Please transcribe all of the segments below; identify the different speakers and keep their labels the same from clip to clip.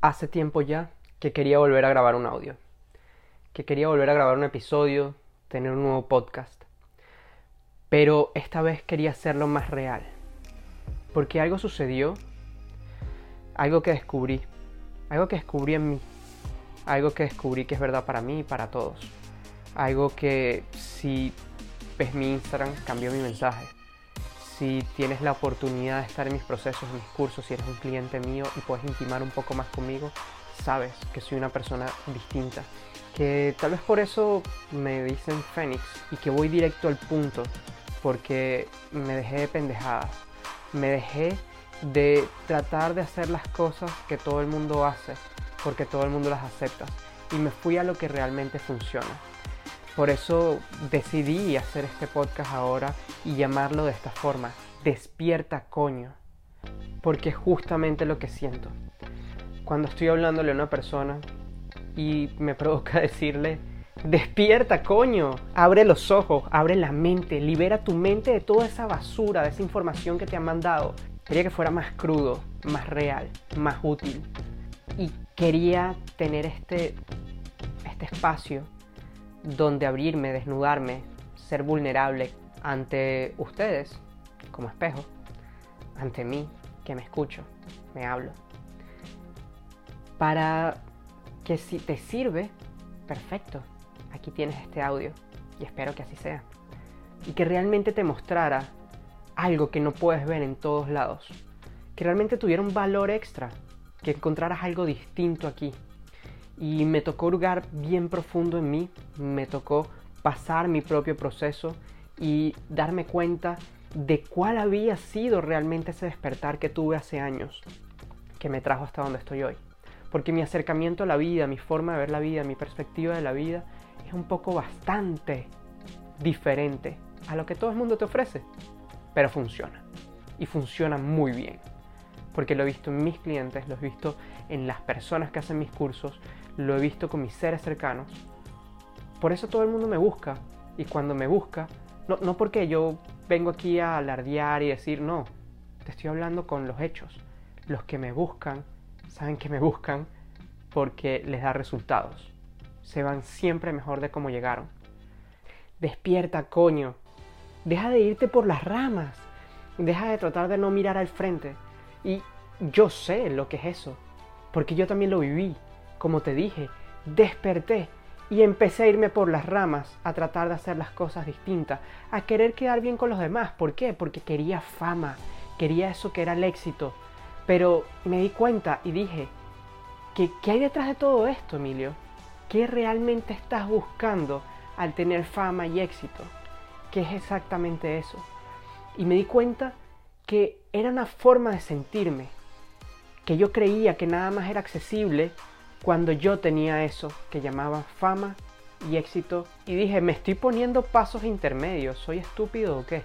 Speaker 1: hace tiempo ya que quería volver a grabar un audio, que quería volver a grabar un episodio, tener un nuevo podcast, pero esta vez quería hacerlo más real, porque algo sucedió, algo que descubrí, algo que descubrí en mí, algo que descubrí que es verdad para mí y para todos, algo que si ves mi Instagram cambió mi mensaje si tienes la oportunidad de estar en mis procesos, en mis cursos, si eres un cliente mío y puedes intimar un poco más conmigo, sabes que soy una persona distinta. Que tal vez por eso me dicen Fénix y que voy directo al punto, porque me dejé de pendejadas. Me dejé de tratar de hacer las cosas que todo el mundo hace, porque todo el mundo las acepta. Y me fui a lo que realmente funciona. Por eso decidí hacer este podcast ahora y llamarlo de esta forma, despierta coño, porque es justamente lo que siento. Cuando estoy hablándole a una persona y me provoca decirle, despierta coño, abre los ojos, abre la mente, libera tu mente de toda esa basura, de esa información que te han mandado. Quería que fuera más crudo, más real, más útil. Y quería tener este, este espacio donde abrirme, desnudarme, ser vulnerable ante ustedes como espejo, ante mí que me escucho, me hablo. Para que si te sirve, perfecto, aquí tienes este audio y espero que así sea. Y que realmente te mostrara algo que no puedes ver en todos lados. Que realmente tuviera un valor extra, que encontraras algo distinto aquí y me tocó hurgar bien profundo en mí, me tocó pasar mi propio proceso y darme cuenta de cuál había sido realmente ese despertar que tuve hace años, que me trajo hasta donde estoy hoy. Porque mi acercamiento a la vida, mi forma de ver la vida, mi perspectiva de la vida es un poco bastante diferente a lo que todo el mundo te ofrece, pero funciona. Y funciona muy bien. Porque lo he visto en mis clientes, lo he visto en las personas que hacen mis cursos, lo he visto con mis seres cercanos. Por eso todo el mundo me busca. Y cuando me busca, no, no porque yo vengo aquí a alardear y decir, no, te estoy hablando con los hechos. Los que me buscan, saben que me buscan porque les da resultados. Se van siempre mejor de cómo llegaron. Despierta, coño. Deja de irte por las ramas. Deja de tratar de no mirar al frente. Y yo sé lo que es eso, porque yo también lo viví como te dije, desperté y empecé a irme por las ramas, a tratar de hacer las cosas distintas, a querer quedar bien con los demás. ¿Por qué? Porque quería fama, quería eso que era el éxito. Pero me di cuenta y dije, ¿qué, ¿qué hay detrás de todo esto, Emilio? ¿Qué realmente estás buscando al tener fama y éxito? ¿Qué es exactamente eso? Y me di cuenta que era una forma de sentirme, que yo creía que nada más era accesible cuando yo tenía eso que llamaba fama y éxito y dije, me estoy poniendo pasos intermedios, ¿soy estúpido o qué?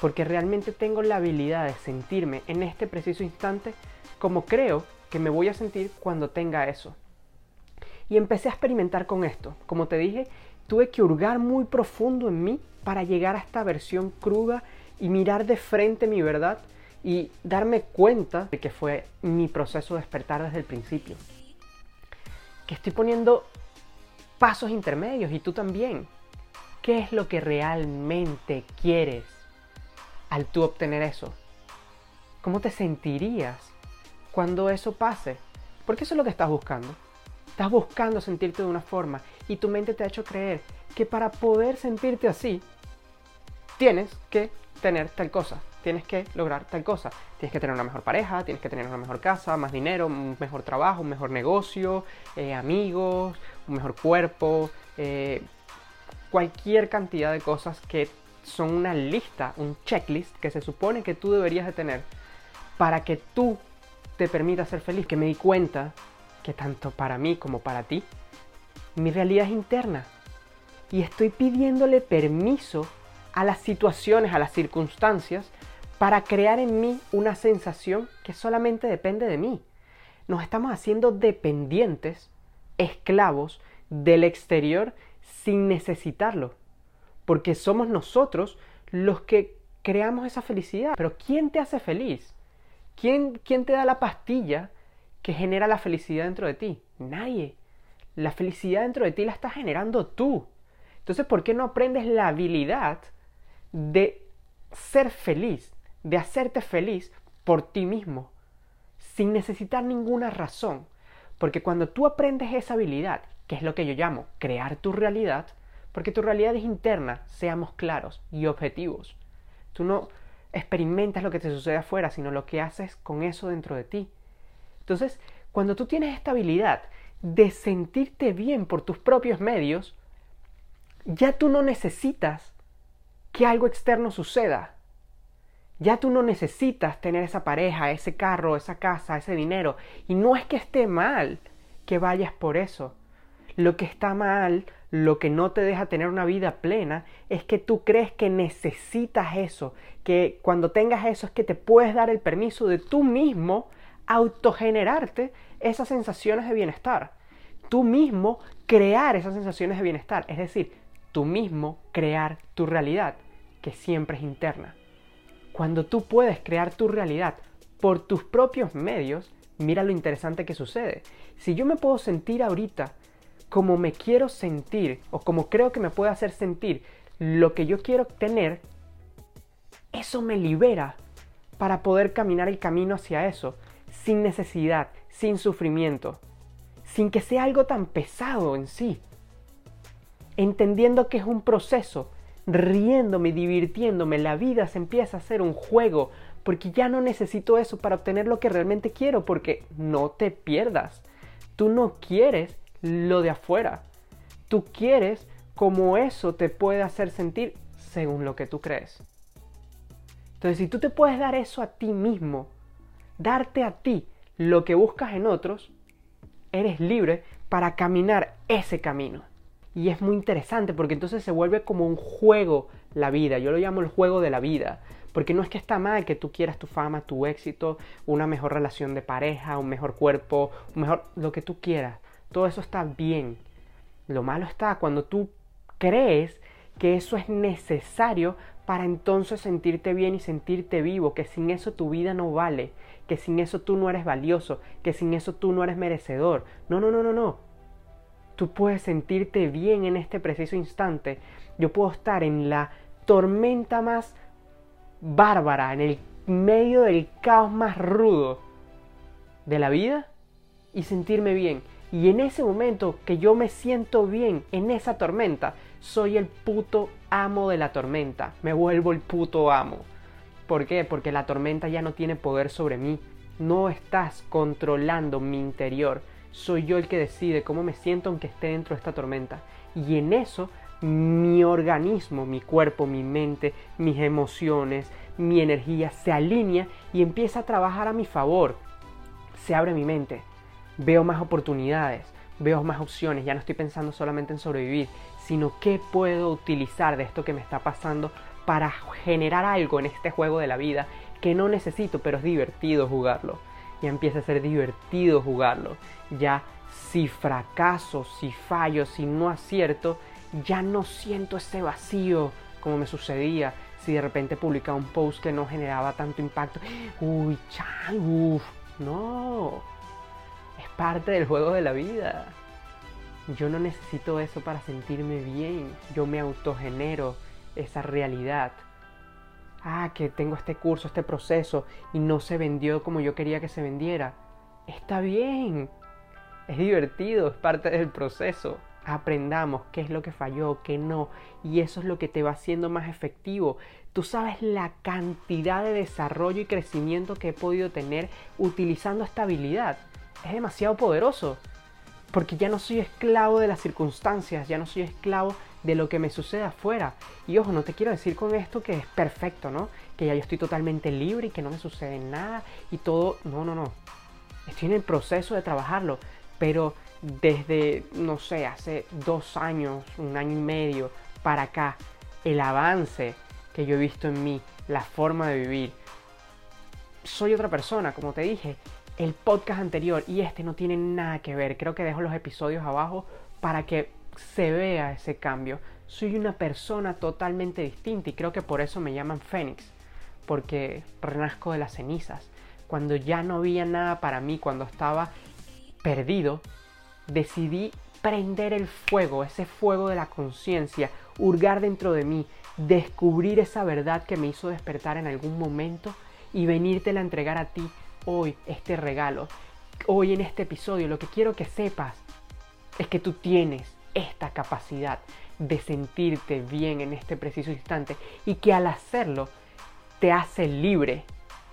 Speaker 1: Porque realmente tengo la habilidad de sentirme en este preciso instante como creo que me voy a sentir cuando tenga eso. Y empecé a experimentar con esto. Como te dije, tuve que hurgar muy profundo en mí para llegar a esta versión cruda y mirar de frente mi verdad y darme cuenta de que fue mi proceso de despertar desde el principio estoy poniendo pasos intermedios y tú también. ¿Qué es lo que realmente quieres al tú obtener eso? ¿Cómo te sentirías cuando eso pase? Porque eso es lo que estás buscando. Estás buscando sentirte de una forma y tu mente te ha hecho creer que para poder sentirte así, tienes que tener tal cosa tienes que lograr tal cosa. Tienes que tener una mejor pareja, tienes que tener una mejor casa, más dinero, un mejor trabajo, un mejor negocio, eh, amigos, un mejor cuerpo, eh, cualquier cantidad de cosas que son una lista, un checklist que se supone que tú deberías de tener para que tú te permitas ser feliz. Que me di cuenta que tanto para mí como para ti, mi realidad es interna. Y estoy pidiéndole permiso a las situaciones, a las circunstancias, para crear en mí una sensación que solamente depende de mí. Nos estamos haciendo dependientes, esclavos del exterior sin necesitarlo, porque somos nosotros los que creamos esa felicidad. Pero ¿quién te hace feliz? ¿Quién, quién te da la pastilla que genera la felicidad dentro de ti? Nadie. La felicidad dentro de ti la estás generando tú. Entonces, ¿por qué no aprendes la habilidad de ser feliz, de hacerte feliz por ti mismo, sin necesitar ninguna razón? Porque cuando tú aprendes esa habilidad, que es lo que yo llamo crear tu realidad, porque tu realidad es interna, seamos claros y objetivos. Tú no experimentas lo que te sucede afuera, sino lo que haces con eso dentro de ti. Entonces, cuando tú tienes esta habilidad de sentirte bien por tus propios medios, ya tú no necesitas que algo externo suceda. Ya tú no necesitas tener esa pareja, ese carro, esa casa, ese dinero. Y no es que esté mal que vayas por eso. Lo que está mal, lo que no te deja tener una vida plena, es que tú crees que necesitas eso, que cuando tengas eso es que te puedes dar el permiso de tú mismo autogenerarte esas sensaciones de bienestar. Tú mismo crear esas sensaciones de bienestar. Es decir, tú mismo crear tu realidad, que siempre es interna. Cuando tú puedes crear tu realidad por tus propios medios, mira lo interesante que sucede. Si yo me puedo sentir ahorita como me quiero sentir o como creo que me puede hacer sentir lo que yo quiero tener, eso me libera para poder caminar el camino hacia eso sin necesidad, sin sufrimiento, sin que sea algo tan pesado en sí entendiendo que es un proceso, riéndome, divirtiéndome, la vida se empieza a hacer un juego, porque ya no necesito eso para obtener lo que realmente quiero, porque no te pierdas. Tú no quieres lo de afuera. Tú quieres como eso te puede hacer sentir según lo que tú crees. Entonces, si tú te puedes dar eso a ti mismo, darte a ti lo que buscas en otros, eres libre para caminar ese camino. Y es muy interesante porque entonces se vuelve como un juego la vida. Yo lo llamo el juego de la vida. Porque no es que está mal que tú quieras tu fama, tu éxito, una mejor relación de pareja, un mejor cuerpo, un mejor lo que tú quieras. Todo eso está bien. Lo malo está cuando tú crees que eso es necesario para entonces sentirte bien y sentirte vivo, que sin eso tu vida no vale, que sin eso tú no eres valioso, que sin eso tú no eres merecedor. No, no, no, no, no tú puedes sentirte bien en este preciso instante. Yo puedo estar en la tormenta más bárbara, en el medio del caos más rudo de la vida y sentirme bien. Y en ese momento que yo me siento bien en esa tormenta, soy el puto amo de la tormenta. Me vuelvo el puto amo. ¿Por qué? Porque la tormenta ya no tiene poder sobre mí. No estás controlando mi interior soy yo el que decide cómo me siento aunque esté dentro de esta tormenta. Y en eso mi organismo, mi cuerpo, mi mente, mis emociones, mi energía se alinea y empieza a trabajar a mi favor. Se abre mi mente, veo más oportunidades, veo más opciones, ya no estoy pensando solamente en sobrevivir, sino qué puedo utilizar de esto que me está pasando para generar algo en este juego de la vida que no necesito, pero es divertido jugarlo ya empieza a ser divertido jugarlo. Ya si fracaso, si fallo, si no acierto, ya no siento ese vacío como me sucedía si de repente publicaba un post que no generaba tanto impacto. Uy, chal, uff, no. Es parte del juego de la vida. Yo no necesito eso para sentirme bien. Yo me autogenero esa realidad ah, que tengo este curso, este proceso y no se vendió como yo quería que se vendiera. Está bien, es divertido, es parte del proceso. Aprendamos qué es lo que falló, qué no, y eso es lo que te va haciendo más efectivo. Tú sabes la cantidad de desarrollo y crecimiento que he podido tener utilizando esta habilidad. Es demasiado poderoso, porque ya no soy esclavo de las circunstancias, ya no soy esclavo de lo que me sucede afuera. Y ojo, no te quiero decir con esto que es perfecto, ¿no? Que ya yo estoy totalmente libre y que no me sucede nada y todo. No, no, no. Estoy en el proceso de trabajarlo. Pero desde, no sé, hace dos años, un año y medio para acá, el avance que yo he visto en mí, la forma de vivir. Soy otra persona, como te dije. El podcast anterior y este no tienen nada que ver. Creo que dejo los episodios abajo para que se vea ese cambio. Soy una persona totalmente distinta y creo que por eso me llaman Fénix, porque renazco de las cenizas. cuando ya no había nada para mí, cuando estaba perdido, decidí prender el fuego, ese fuego de la conciencia, hurgar dentro de mí, descubrir esa verdad que me hizo despertar en algún momento y venírtela a entregar a ti hoy, este regalo. Hoy en este episodio lo que quiero que sepas es que tú tienes esta capacidad de sentirte bien en este preciso instante y que al hacerlo te hace libre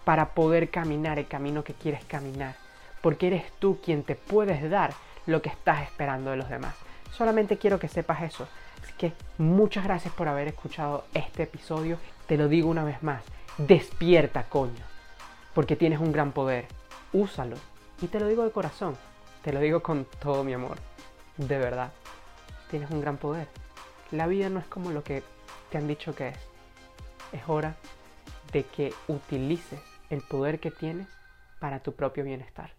Speaker 1: para poder caminar el camino que quieres caminar, porque eres tú quien te puedes dar lo que estás esperando de los demás. Solamente quiero que sepas eso. Así que muchas gracias por haber escuchado este episodio. Te lo digo una vez más, despierta coño, porque tienes un gran poder. Úsalo. Y te lo digo de corazón, te lo digo con todo mi amor. De verdad, tienes un gran poder. La vida no es como lo que te han dicho que es. Es hora de que utilices el poder que tienes para tu propio bienestar.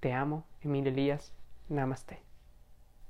Speaker 1: Te amo, Emilio Elías. Namaste.